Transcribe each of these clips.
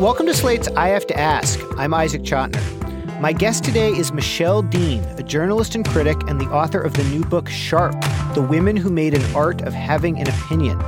Welcome to Slate's I Have to Ask. I'm Isaac Chotiner. My guest today is Michelle Dean, a journalist and critic and the author of the new book Sharp The Women Who Made an Art of Having an Opinion.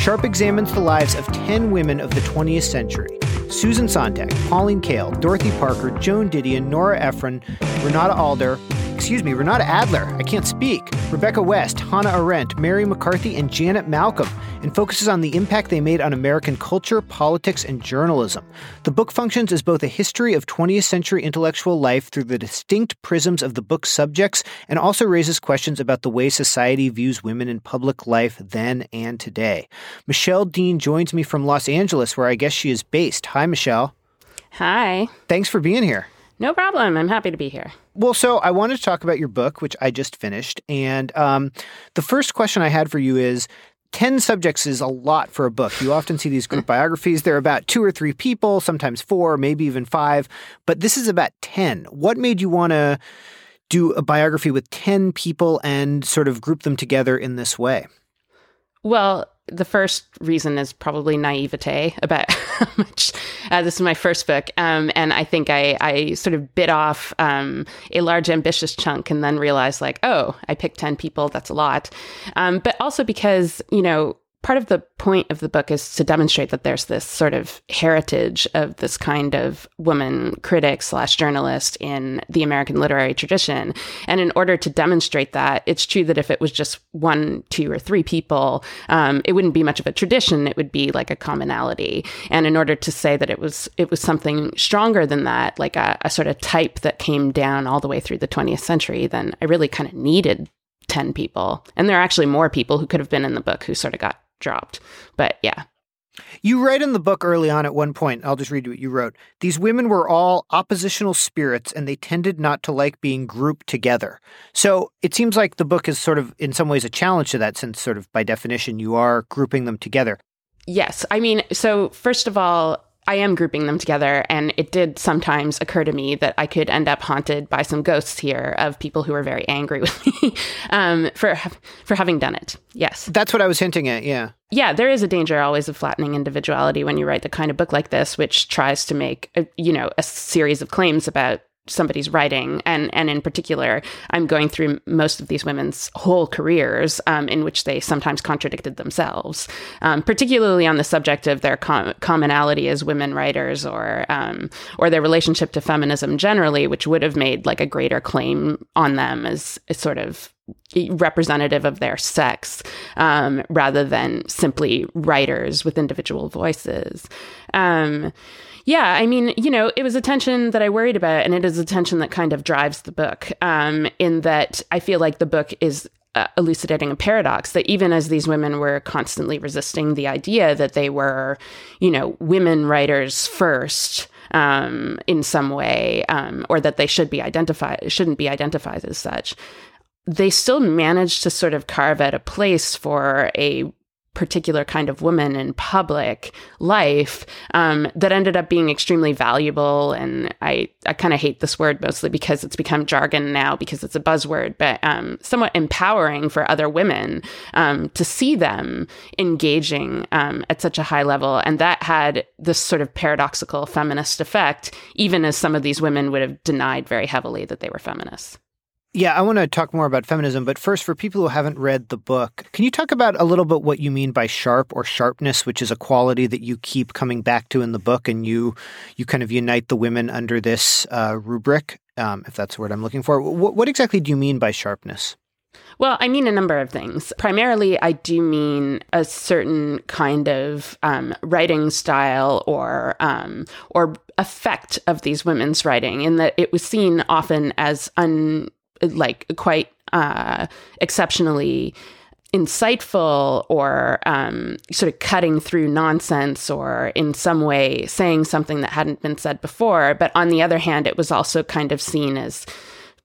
Sharp examines the lives of 10 women of the 20th century Susan Sontag, Pauline Kael, Dorothy Parker, Joan Didion, Nora Ephron, Renata Alder, excuse me, Renata Adler, I can't speak, Rebecca West, Hannah Arendt, Mary McCarthy, and Janet Malcolm, and focuses on the impact they made on American culture, politics, and journalism. The book functions as both a history of 20th century intellectual life through the distinct prisms of the book's subjects and also raises questions about the way society views women in public life then and today. Michelle Dean joins me from Los Angeles, where I guess she is based. Hi, Michelle. Hi. Thanks for being here. No problem. I'm happy to be here. Well, so I wanted to talk about your book, which I just finished. And um, the first question I had for you is 10 subjects is a lot for a book. You often see these group mm. biographies. They're about two or three people, sometimes four, maybe even five. But this is about 10. What made you want to do a biography with 10 people and sort of group them together in this way? Well, the first reason is probably naivete about how much uh, this is my first book. Um, and i think I, I sort of bit off um, a large ambitious chunk and then realized like oh i picked 10 people. That's a lot. Um, but also because you know part of the point of the book is to demonstrate that there's this sort of heritage of this kind of woman critic slash journalist in the American literary tradition. And in order to demonstrate that, it's true that if it was just one, two, or three people, um, it wouldn't be much of a tradition. It would be like a commonality. And in order to say that it was it was something stronger than that, like a, a sort of type that came down all the way through the 20th century, then I really kind of needed 10 people. And there are actually more people who could have been in the book who sort of got dropped. But yeah. You write in the book early on at one point, I'll just read what you wrote. These women were all oppositional spirits and they tended not to like being grouped together. So it seems like the book is sort of, in some ways, a challenge to that, since, sort of by definition, you are grouping them together. Yes. I mean, so first of all, I am grouping them together, and it did sometimes occur to me that I could end up haunted by some ghosts here of people who are very angry with me um, for for having done it. Yes, that's what I was hinting at. Yeah, yeah. There is a danger always of flattening individuality when you write the kind of book like this, which tries to make a, you know a series of claims about somebody's writing. And and in particular i'm going through most of these women's whole careers um, in which they sometimes contradicted themselves um, particularly on the subject of their com- commonality as women writers or um, or their relationship to feminism generally which would have made like a greater claim on them as, as sort of representative of their sex um, rather than simply writers with individual voices. Um, yeah, I mean, you know, it was a tension that I worried about, and it is a tension that kind of drives the book. Um, in that I feel like the book is uh, elucidating a paradox that even as these women were constantly resisting the idea that they were, you know, women writers first. Um, in some way, um, or that they should be identified shouldn't be identified as such. They still managed to sort of carve out a place for a particular kind of woman in public life um, that ended up being extremely valuable. And I, I kind of hate this word mostly because it's become jargon now because it's a buzzword, but um, somewhat empowering for other women um, to see them engaging um, at such a high level. And that had this sort of paradoxical feminist effect, even as some of these women would have denied very heavily that they were feminists. Yeah, I want to talk more about feminism, but first, for people who haven't read the book, can you talk about a little bit what you mean by sharp or sharpness, which is a quality that you keep coming back to in the book, and you you kind of unite the women under this uh, rubric, um, if that's the word I'm looking for. What, what exactly do you mean by sharpness? Well, I mean a number of things. Primarily, I do mean a certain kind of um, writing style or um, or effect of these women's writing, in that it was seen often as un like quite uh, exceptionally insightful or um, sort of cutting through nonsense or in some way saying something that hadn't been said before. But on the other hand, it was also kind of seen as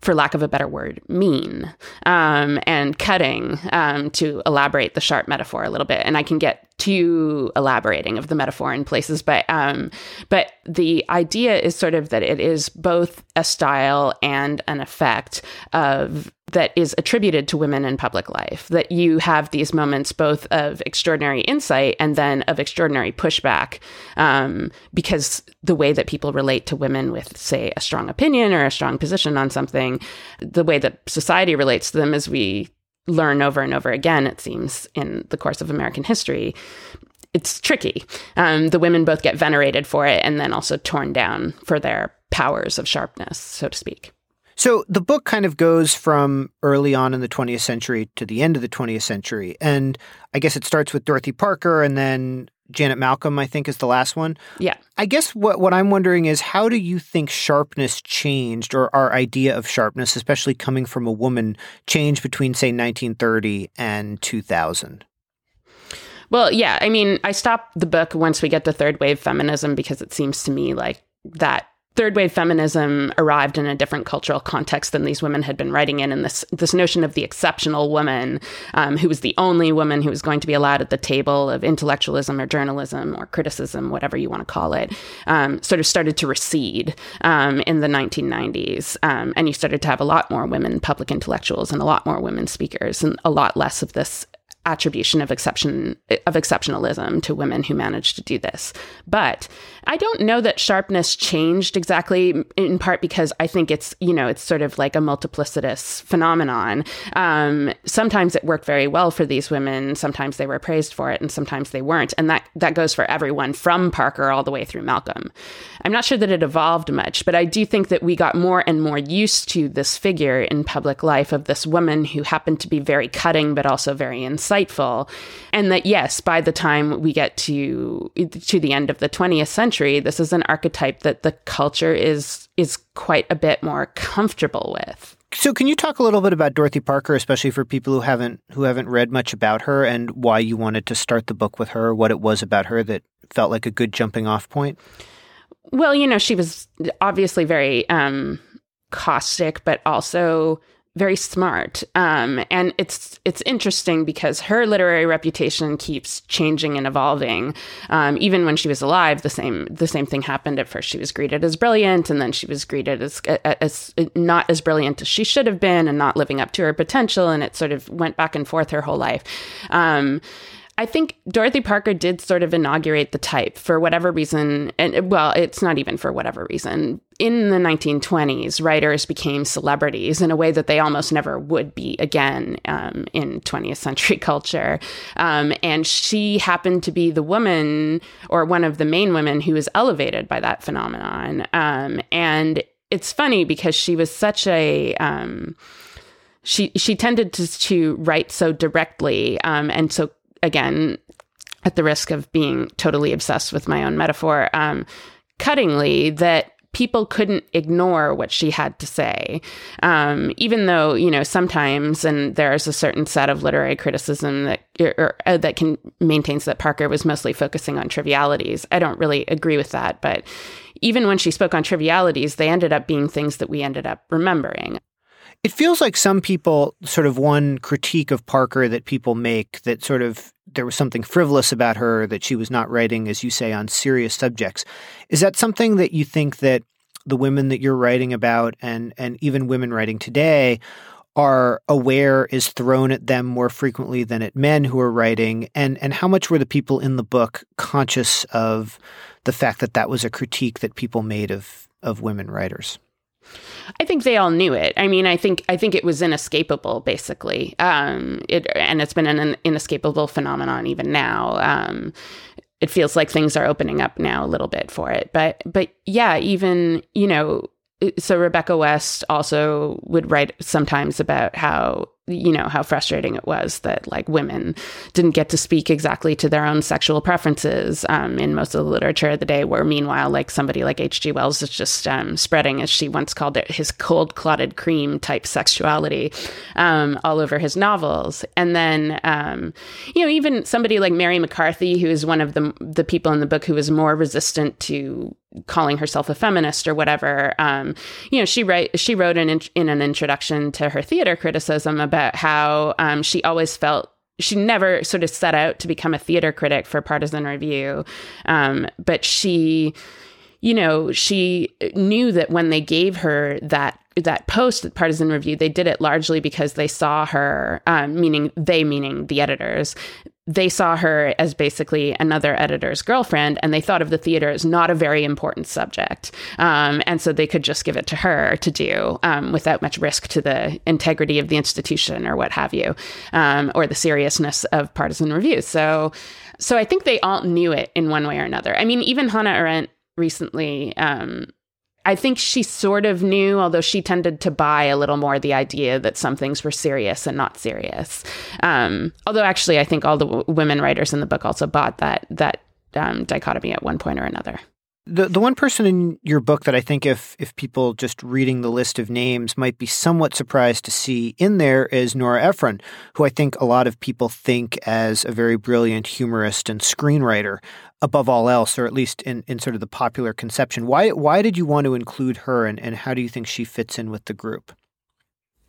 for lack of a better word, mean um, and cutting um, to elaborate the sharp metaphor a little bit. And I can get too elaborating of the metaphor in places, but um, but the idea is sort of that it is both a style and an effect of that is attributed to women in public life. That you have these moments both of extraordinary insight and then of extraordinary pushback, um, because the way that people relate to women with, say, a strong opinion or a strong position on something, the way that society relates to them, as we learn over and over again, it seems, in the course of American history, it's tricky. Um, the women both get venerated for it and then also torn down for their powers of sharpness, so to speak. So the book kind of goes from early on in the 20th century to the end of the 20th century. And I guess it starts with Dorothy Parker and then Janet Malcolm, I think, is the last one. Yeah. I guess what, what I'm wondering is how do you think sharpness changed or our idea of sharpness, especially coming from a woman, changed between, say, 1930 and 2000? Well, yeah. I mean, I stopped the book once we get to third wave feminism because it seems to me like that third wave feminism arrived in a different cultural context than these women had been writing in, and this this notion of the exceptional woman, um, who was the only woman who was going to be allowed at the table of intellectualism or journalism or criticism, whatever you want to call it, um, sort of started to recede um, in the 1990s, um, and you started to have a lot more women public intellectuals and a lot more women speakers, and a lot less of this attribution of exception of exceptionalism to women who managed to do this. But I don't know that sharpness changed exactly in part because I think it's, you know, it's sort of like a multiplicitous phenomenon. Um, sometimes it worked very well for these women. Sometimes they were praised for it and sometimes they weren't. And that, that goes for everyone from Parker all the way through Malcolm. I'm not sure that it evolved much, but I do think that we got more and more used to this figure in public life of this woman who happened to be very cutting, but also very insightful. And that, yes, by the time we get to, to the end of the 20th century, century, this is an archetype that the culture is is quite a bit more comfortable with. So can you talk a little bit about Dorothy Parker, especially for people who haven't who haven't read much about her and why you wanted to start the book with her, what it was about her that felt like a good jumping off point? Well, you know, she was obviously very um, caustic, but also very smart. Um, and it's it's interesting because her literary reputation keeps changing and evolving. Um, even when she was alive, the same the same thing happened. At first, she was greeted as brilliant, and then she was greeted as as not as brilliant as she should have been, and not living up to her potential. And it sort of went back and forth her whole life. Um, I think Dorothy Parker did sort of inaugurate the type for whatever reason. And well, it's not even for whatever reason. In the 1920s, writers became celebrities in a way that they almost never would be again um, in 20th century culture. Um, and she happened to be the woman or one of the main women who was elevated by that phenomenon. Um, and it's funny because she was such a um, she she tended to, to write so directly um, and so again, at the risk of being totally obsessed with my own metaphor, um, cuttingly that people couldn't ignore what she had to say, um, even though you know sometimes, and there's a certain set of literary criticism that or, uh, that can maintains that Parker was mostly focusing on trivialities. I don't really agree with that, but even when she spoke on trivialities, they ended up being things that we ended up remembering. It feels like some people, sort of one critique of Parker that people make that sort of there was something frivolous about her, that she was not writing, as you say, on serious subjects. Is that something that you think that the women that you're writing about and, and even women writing today are aware is thrown at them more frequently than at men who are writing? And, and how much were the people in the book conscious of the fact that that was a critique that people made of, of women writers? I think they all knew it. I mean, I think I think it was inescapable, basically. Um, it and it's been an inescapable phenomenon even now. Um, it feels like things are opening up now a little bit for it, but but yeah, even you know, so Rebecca West also would write sometimes about how you know how frustrating it was that like women didn't get to speak exactly to their own sexual preferences um, in most of the literature of the day where meanwhile like somebody like hg wells is just um, spreading as she once called it his cold clotted cream type sexuality um, all over his novels and then um, you know even somebody like mary mccarthy who is one of the the people in the book who is more resistant to calling herself a feminist or whatever. Um, you know, she write she wrote in in an introduction to her theater criticism about how um, she always felt she never sort of set out to become a theater critic for Partisan Review, um, but she, you know, she knew that when they gave her that that post at Partisan Review, they did it largely because they saw her, um, meaning they, meaning the editors, they saw her as basically another editor's girlfriend, and they thought of the theater as not a very important subject. Um, and so they could just give it to her to do um, without much risk to the integrity of the institution or what have you, um, or the seriousness of partisan review. So, so I think they all knew it in one way or another. I mean, even Hannah Arendt recently um, I think she sort of knew, although she tended to buy a little more the idea that some things were serious and not serious. Um, although, actually, I think all the w- women writers in the book also bought that that um, dichotomy at one point or another. The the one person in your book that I think if if people just reading the list of names might be somewhat surprised to see in there is Nora Ephron, who I think a lot of people think as a very brilliant humorist and screenwriter above all else, or at least in, in sort of the popular conception. Why why did you want to include her and, and how do you think she fits in with the group?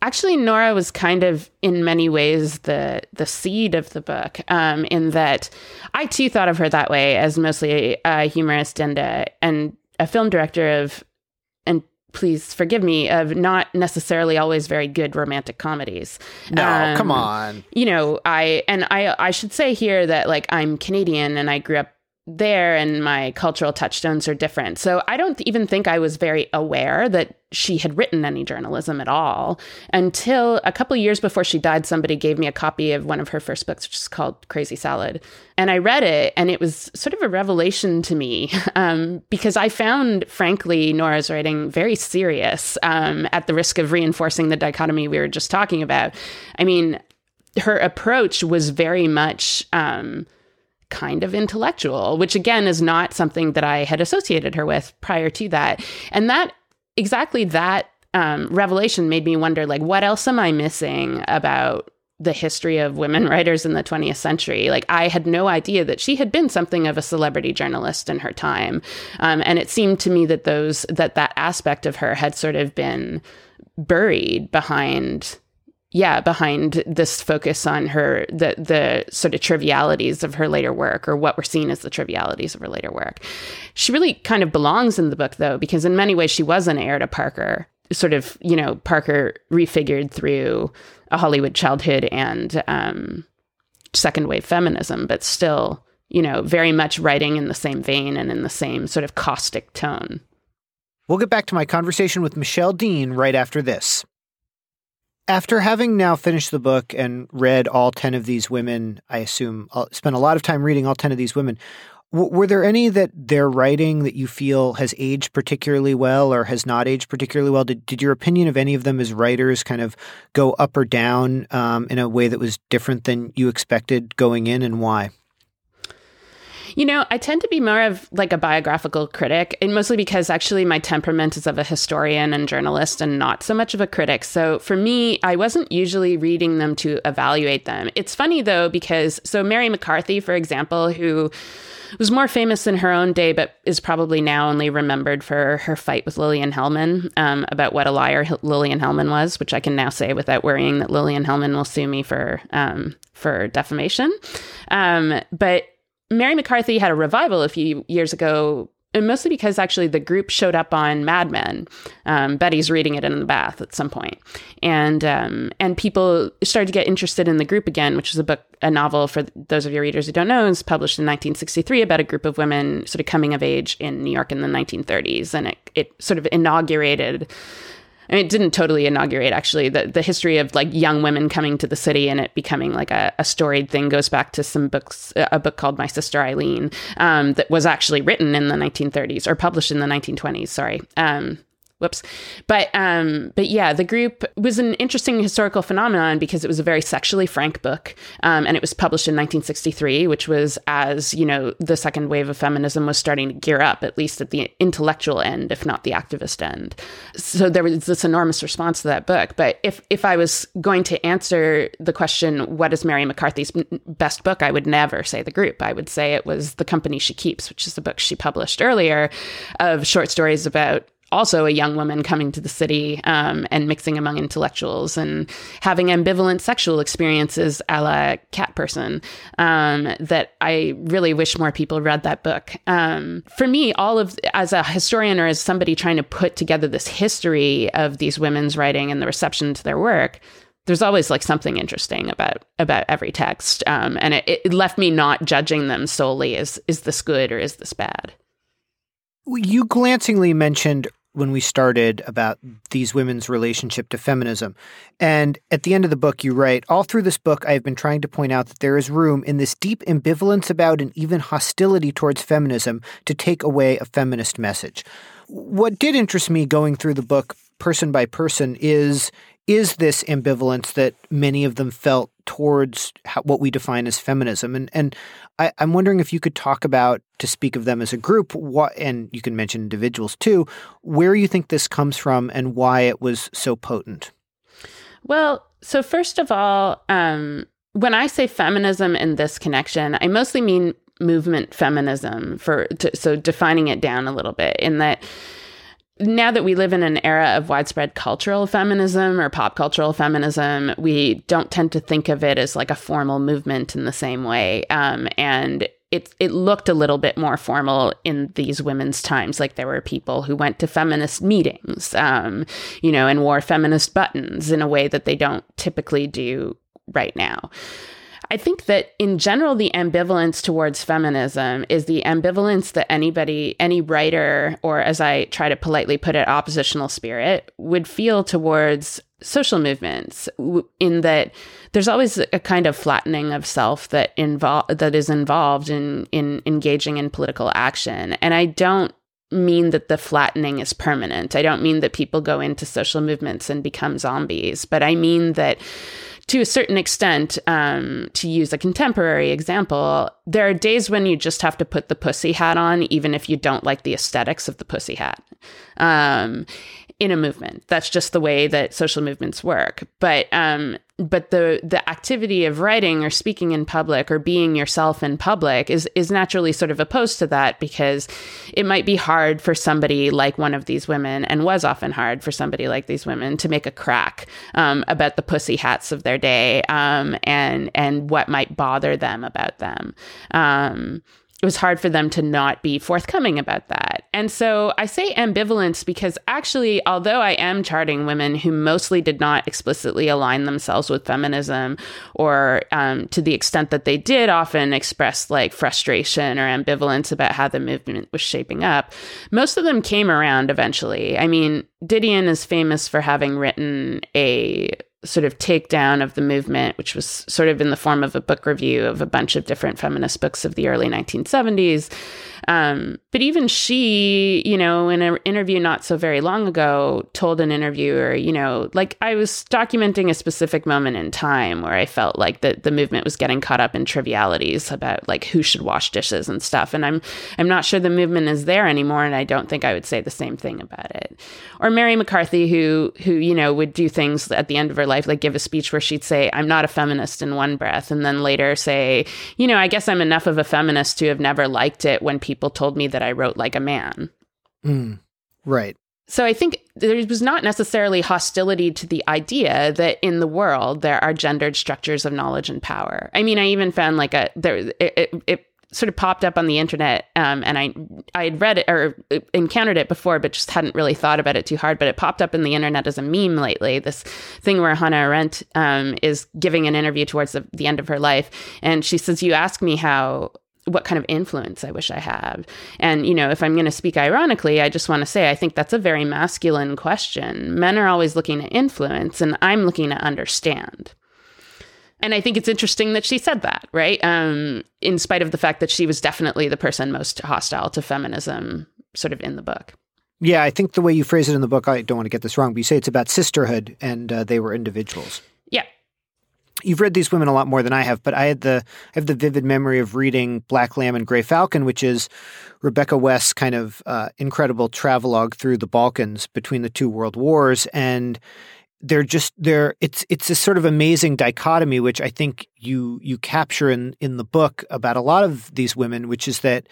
Actually, Nora was kind of, in many ways, the the seed of the book. Um, in that, I too thought of her that way as mostly a humorist and a and a film director of, and please forgive me, of not necessarily always very good romantic comedies. No, um, come on. You know, I and I I should say here that like I'm Canadian and I grew up there and my cultural touchstones are different. So I don't even think I was very aware that she had written any journalism at all until a couple years before she died. Somebody gave me a copy of one of her first books, which is called Crazy Salad. And I read it, and it was sort of a revelation to me um, because I found, frankly, Nora's writing very serious um, at the risk of reinforcing the dichotomy we were just talking about. I mean, her approach was very much. Um, kind of intellectual, which again is not something that I had associated her with prior to that. And that exactly that um, revelation made me wonder like, what else am I missing about the history of women writers in the 20th century. Like, I had no idea that she had been something of a celebrity journalist in her time. Um, and it seemed to me that those, that that aspect of her had sort of been buried behind yeah, behind this focus on her the the sort of trivialities of her later work or what we're seeing as the trivialities of her later work. She really kind of belongs in the book though because in many ways she was an heir to Parker, sort of, you know, Parker refigured through a Hollywood childhood and um, second wave feminism, but still, you know, very much writing in the same vein and in the same sort of caustic tone. We'll get back to my conversation with Michelle Dean right after this. After having now finished the book and read all 10 of these women, I assume, uh, spent a lot of time reading all 10 of these women. W- were there any that their writing that you feel has aged particularly well or has not aged particularly well? Did, did your opinion of any of them as writers kind of go up or down um, in a way that was different than you expected going in and why? You know, I tend to be more of like a biographical critic, and mostly because actually my temperament is of a historian and journalist and not so much of a critic. So for me, I wasn't usually reading them to evaluate them. It's funny though, because so Mary McCarthy, for example, who was more famous in her own day, but is probably now only remembered for her fight with Lillian Hellman um, about what a liar Lillian Hellman was, which I can now say without worrying that Lillian Hellman will sue me for um, for defamation. Um, but Mary McCarthy had a revival a few years ago, and mostly because actually the group showed up on Mad Men. Um, Betty's reading it in the bath at some point, and um, and people started to get interested in the group again, which is a book, a novel for those of your readers who don't know, is published in 1963 about a group of women sort of coming of age in New York in the 1930s, and it it sort of inaugurated I mean, it didn't totally inaugurate actually the, the history of like young women coming to the city and it becoming like a, a storied thing goes back to some books a book called my sister eileen um, that was actually written in the 1930s or published in the 1920s sorry. Um, whoops. But um but yeah the group was an interesting historical phenomenon because it was a very sexually frank book um, and it was published in 1963 which was as you know the second wave of feminism was starting to gear up at least at the intellectual end if not the activist end. So there was this enormous response to that book. But if if i was going to answer the question what is mary mccarthy's best book? I would never say the group. I would say it was the company she keeps which is the book she published earlier of short stories about also a young woman coming to the city um, and mixing among intellectuals and having ambivalent sexual experiences a la cat person um, that I really wish more people read that book. Um, for me, all of as a historian or as somebody trying to put together this history of these women's writing and the reception to their work, there's always like something interesting about about every text, um, and it, it left me not judging them solely as is this good or is this bad. You glancingly mentioned when we started about these women's relationship to feminism. And at the end of the book, you write All through this book, I have been trying to point out that there is room in this deep ambivalence about and even hostility towards feminism to take away a feminist message. What did interest me going through the book, person by person, is is this ambivalence that many of them felt towards how, what we define as feminism. And and I, am wondering if you could talk about, to speak of them as a group, what, and you can mention individuals too, where you think this comes from and why it was so potent. Well, so first of all, um, when I say feminism in this connection, I mostly mean movement feminism. For to, so defining it down a little bit, in that now that we live in an era of widespread cultural feminism or pop cultural feminism, we don't tend to think of it as like a formal movement in the same way. Um, and it it looked a little bit more formal in these women's times. Like there were people who went to feminist meetings, um, you know, and wore feminist buttons in a way that they don't typically do right now. I think that in general, the ambivalence towards feminism is the ambivalence that anybody, any writer, or as I try to politely put it, oppositional spirit would feel towards social movements in that there's always a kind of flattening of self that involve that is involved in in engaging in political action. And i don't mean that the flattening is permanent. I don't mean that people go into social movements and become zombies but i mean that to a certain extent, um, to use a contemporary example, there are days when you just have to put the pussy hat on, even if you don't like the aesthetics of the pussy hat. Um, in a movement. That's just the way that social movements work. But um, but the the activity of writing or speaking in public or being yourself in public is is naturally sort of opposed to that because it might be hard for somebody like one of these women and was often hard for somebody like these women to make a crack um, about the pussy hats of their day um, and and what might bother them about them. Um, it was hard for them to not be forthcoming about that. And so I say ambivalence because actually, although I am charting women who mostly did not explicitly align themselves with feminism, or um, to the extent that they did often express like frustration or ambivalence about how the movement was shaping up, most of them came around eventually. I mean, Didion is famous for having written a sort of takedown of the movement, which was sort of in the form of a book review of a bunch of different feminist books of the early 1970s. Um, but even she, you know, in an interview not so very long ago, told an interviewer, you know, like I was documenting a specific moment in time where I felt like that the movement was getting caught up in trivialities about like who should wash dishes and stuff. And I'm I'm not sure the movement is there anymore, and I don't think I would say the same thing about it. Or Mary McCarthy, who who you know would do things at the end of her life, like give a speech where she'd say, "I'm not a feminist" in one breath, and then later say, you know, I guess I'm enough of a feminist to have never liked it when people people told me that I wrote like a man. Mm, right. So I think there was not necessarily hostility to the idea that in the world there are gendered structures of knowledge and power. I mean, I even found like a there it, it, it sort of popped up on the internet, um, and I I had read it or encountered it before, but just hadn't really thought about it too hard. But it popped up in the internet as a meme lately. This thing where Hannah Arendt um, is giving an interview towards the, the end of her life, and she says, "You ask me how what kind of influence I wish I had. And, you know, if I'm going to speak ironically, I just want to say I think that's a very masculine question. Men are always looking to influence, and I'm looking to understand. And I think it's interesting that she said that, right? Um, in spite of the fact that she was definitely the person most hostile to feminism, sort of in the book. Yeah, I think the way you phrase it in the book, I don't want to get this wrong, but you say it's about sisterhood and uh, they were individuals. Yeah, You've read these women a lot more than I have, but I had the I have the vivid memory of reading Black Lamb and Grey Falcon, which is Rebecca West's kind of uh, incredible travelogue through the Balkans between the two world wars, and they're just they're it's it's a sort of amazing dichotomy which I think you you capture in in the book about a lot of these women, which is that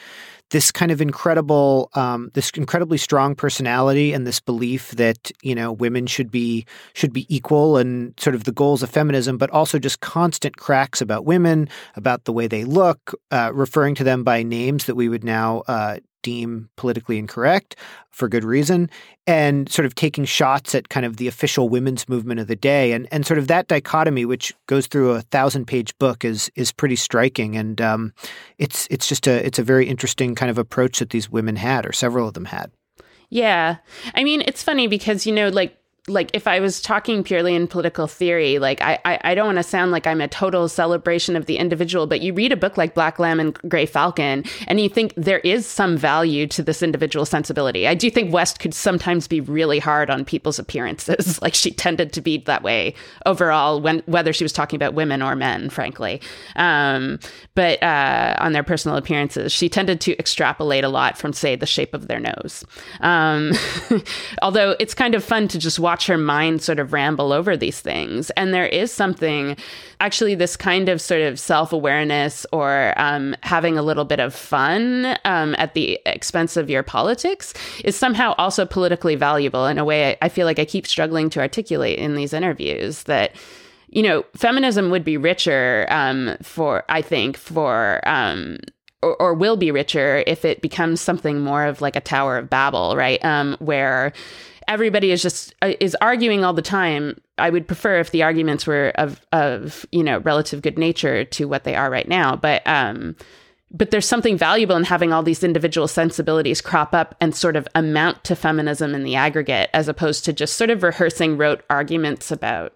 this kind of incredible um, this incredibly strong personality and this belief that you know women should be should be equal and sort of the goals of feminism, but also just constant cracks about women, about the way they look, uh, referring to them by names that we would now uh, deem politically incorrect for good reason, and sort of taking shots at kind of the official women's movement of the day, and and sort of that dichotomy, which goes through a thousand page book, is is pretty striking, and um, it's it's just a it's a very interesting kind of approach that these women had, or several of them had. Yeah, I mean, it's funny because you know, like like if I was talking purely in political theory, like I, I, I don't want to sound like I'm a total celebration of the individual, but you read a book like Black Lamb and Gray Falcon, and you think there is some value to this individual sensibility. I do think West could sometimes be really hard on people's appearances, like she tended to be that way overall, when whether she was talking about women or men, frankly. Um, but uh, on their personal appearances, she tended to extrapolate a lot from, say, the shape of their nose. Um, although it's kind of fun to just watch watch her mind sort of ramble over these things. And there is something, actually, this kind of sort of self awareness or um, having a little bit of fun um, at the expense of your politics is somehow also politically valuable in a way I, feel like I keep struggling to articulate in these interviews that you know, feminism would be richer um, for, I think, for um, or, or, will be richer if it becomes something more of like a Tower of Babel, right? Um, where everybody is just uh, is arguing all the time. I would prefer if the arguments were of of you know relative good nature to what they are right now, but um, but there's something valuable in having all these individual sensibilities crop up and sort of amount to feminism in the aggregate, as opposed to just sort of rehearsing rote arguments about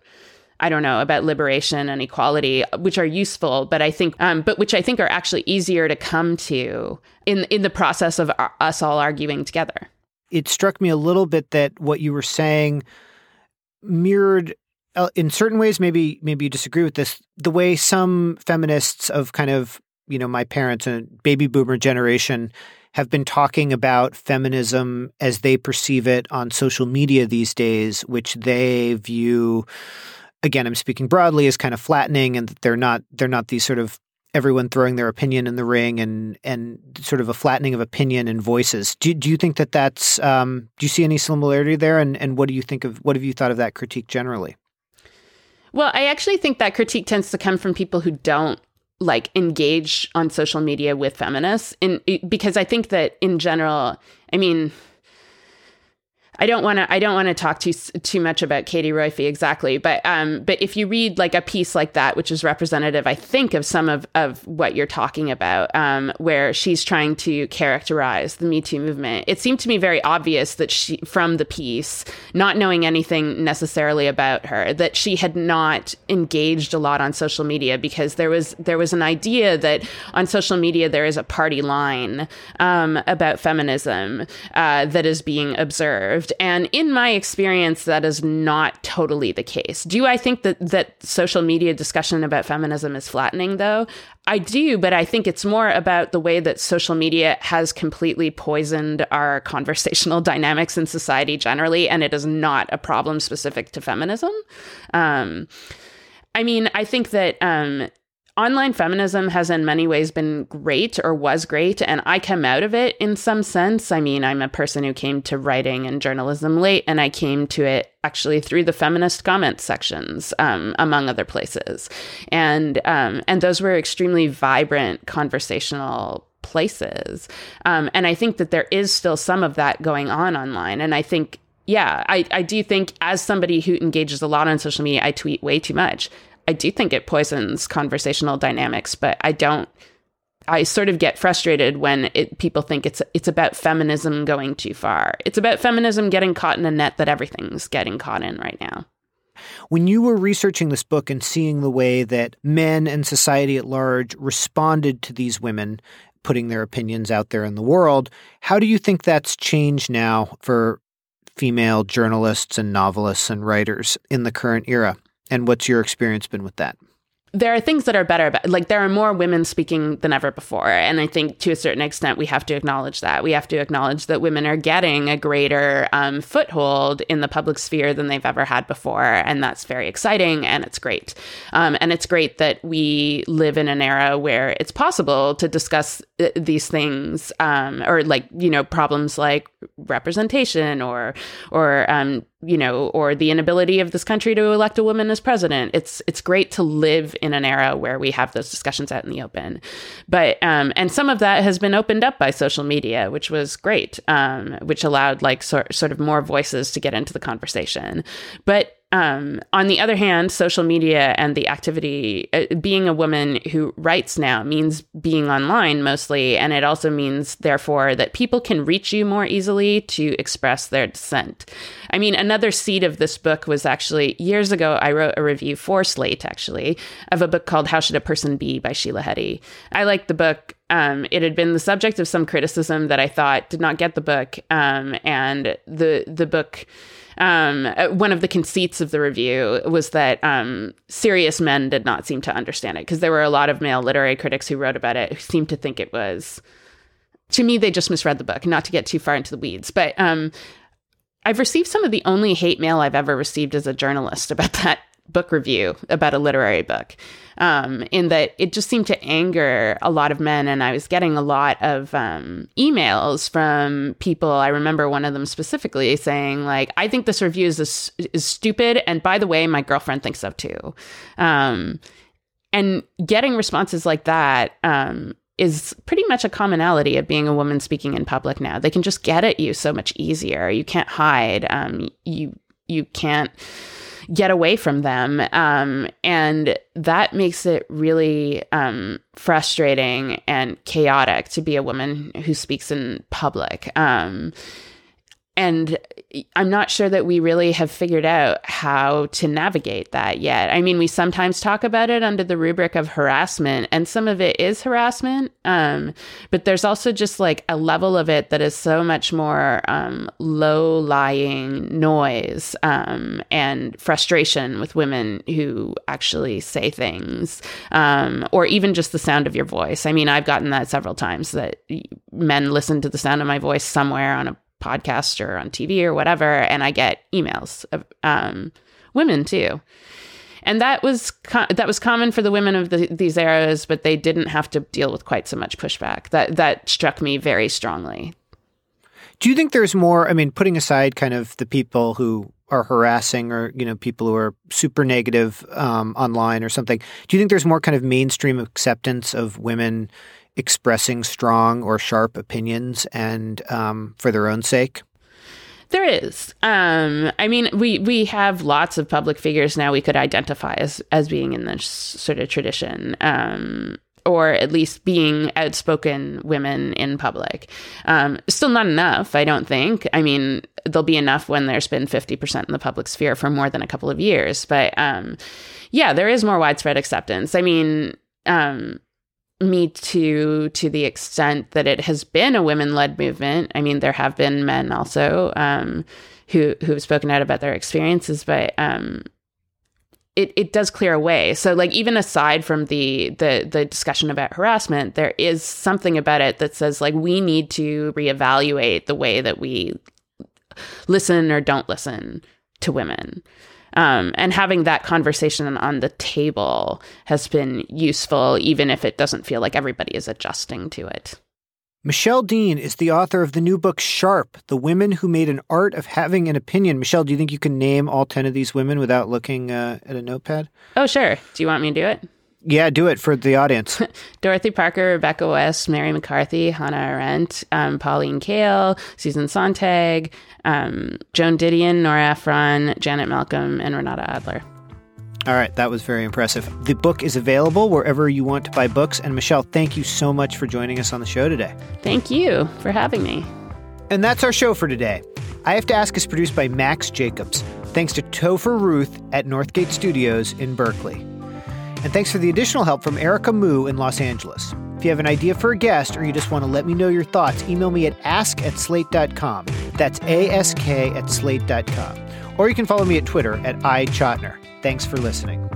I don't know about liberation and equality, which are useful, but I think, um, but which I think are actually easier to come to in in the process of our, us all arguing together it struck me a little bit that what you were saying mirrored uh, in certain ways maybe maybe you disagree with this the way some feminists of kind of you know my parents and baby boomer generation have been talking about feminism as they perceive it on social media these days which they view again i'm speaking broadly as kind of flattening and that they're not they're not these sort of everyone throwing their opinion in the ring and and sort of a flattening of opinion and voices. Do do you think that that's um, do you see any similarity there? And and what do you think of what have you thought of that critique generally? Well, I actually think that critique tends to come from people who don't like engage on social media with feminists in because I think that in general, I mean, I don't want to I don't want to talk too too much about Katie Roiphe exactly, but um, but if you read like a piece like that, which is representative, I think of some of of what you're talking about, um, where she's trying to characterize the Me Too movement. It seemed to me very obvious that she, from the piece, not knowing anything necessarily about her, that she had not engaged a lot on social media because there was there was an idea that on social media there is a party line um, about feminism uh, that is being observed and in my experience, that is not totally the case. Do I think that, that social media discussion about feminism is flattening, though? I do, but I think it's more about the way that social media has completely poisoned our conversational dynamics in society generally, and it is not a problem specific to feminism. Um, I mean, I think that um, online feminism has in many ways been great or was great and i come out of it in some sense. I mean i'm a person who came to writing and journalism late and i came to it actually through the feminist comment sections um, among other places. And um, and those were extremely vibrant conversational places. Um, and i think that there is still some of that going on online. And i think yeah, I, I do think as somebody who engages a lot on social media, I tweet way too much. I do think it poisons conversational dynamics, but I don't. I sort of get frustrated when it, people think it's it's about feminism going too far. It's about feminism getting caught in a net that everything's getting caught in right now. When you were researching this book and seeing the way that men and society at large responded to these women putting their opinions out there in the world, how do you think that's changed now for female journalists and novelists and writers in the current era? And what's your experience been with that? there are things that are better about like there are more women speaking than ever before. And i think to a certain extent we have to acknowledge that. We have to acknowledge that women are getting a greater um, foothold in the public sphere than they've ever had before. And that's very exciting and it's great. Um, and it's great that we live in an era where it's possible to discuss these things um, or like you know problems like representation or or um, you know, or the inability of this country to elect a woman as president. It's it's great to live in an era where we have those discussions out in the open, but um, and some of that has been opened up by social media, which was great, um, which allowed like sort sort of more voices to get into the conversation. But um, on the other hand, social media and the activity, uh, being a woman who writes now means being online mostly. And it also means, therefore, that people can reach you more easily to express their dissent. I mean, another seed of this book was actually years ago, I wrote a review for Slate, actually, of a book called How Should a Person Be by Sheila Heti. I liked the book. Um, it had been the subject of some criticism that I thought did not get the book. Um, and the, the book, um, uh, one of the conceits of the review was that um, serious men did not seem to understand it because there were a lot of male literary critics who wrote about it who seemed to think it was. To me, they just misread the book. Not to get too far into the weeds, but um, I've received some of the only hate mail I've ever received as a journalist about that book review about a literary book um, in that it just seemed to anger a lot of men. And I was getting a lot of um, emails from people. I remember one of them specifically saying, like, I think this review is, is stupid. And by the way, my girlfriend thinks so too. Um, and getting responses like that um, is pretty much a commonality of being a woman speaking in public now. They can just get at you so much easier. You can't hide. Um, you you can't get away from them. Um, and that makes it really um, frustrating and chaotic to be a woman who speaks in public. Um, and I'm not sure that we really have figured out how to navigate that yet. I mean, we sometimes talk about it under the rubric of harassment, and some of it is harassment. Um, but there's also just like a level of it that is so much more um, low lying noise um, and frustration with women who actually say things, um, or even just the sound of your voice. I mean, I've gotten that several times that men listen to the sound of my voice somewhere on a podcast or on TV or whatever, and I get emails of um, women too. And that was co- that was common for the women of the, these eras, but they didn't have to deal with quite so much pushback. That that struck me very strongly. Do you think there's more? I mean, putting aside kind of the people who are harassing or you know people who are super negative um, online or something, do you think there's more kind of mainstream acceptance of women expressing strong or sharp opinions and um, for their own sake? There is. Um, I mean, we we have lots of public figures now we could identify as as being in this sort of tradition. Um, or at least being outspoken women in public. Um, still not enough, I don't think. I mean, there'll be enough when there's been 50% in the public sphere for more than a couple of years. But um, yeah, there is more widespread acceptance. I mean, um, me Too to the extent that it has been a women led movement. I mean, there have been men also um, who who have spoken out about their experiences, but um, it it does clear a way. So, like even aside from the the the discussion about harassment, there is something about it that says like we need to reevaluate the way that we listen or don't listen to women. Um, and having that conversation on the table has been useful, even if it doesn't feel like everybody is adjusting to it. Michelle Dean is the author of the new book Sharp The Women Who Made an Art of Having an Opinion. Michelle, do you think you can name all 10 of these women without looking uh, at a notepad? Oh, sure. Do you want me to do it? Yeah, do it for the audience. Dorothy Parker, Rebecca West, Mary McCarthy, Hannah Arendt, um, Pauline Kael, Susan Sontag, um, Joan Didion, Nora Ephron, Janet Malcolm, and Renata Adler. All right, that was very impressive. The book is available wherever you want to buy books. And Michelle, thank you so much for joining us on the show today. Thank you for having me. And that's our show for today. I Have to Ask is produced by Max Jacobs. Thanks to Topher Ruth at Northgate Studios in Berkeley. And thanks for the additional help from Erica Moo in Los Angeles. If you have an idea for a guest or you just want to let me know your thoughts, email me at ask at slate.com. That's ask at slate.com. Or you can follow me at Twitter at iChotiner. Thanks for listening.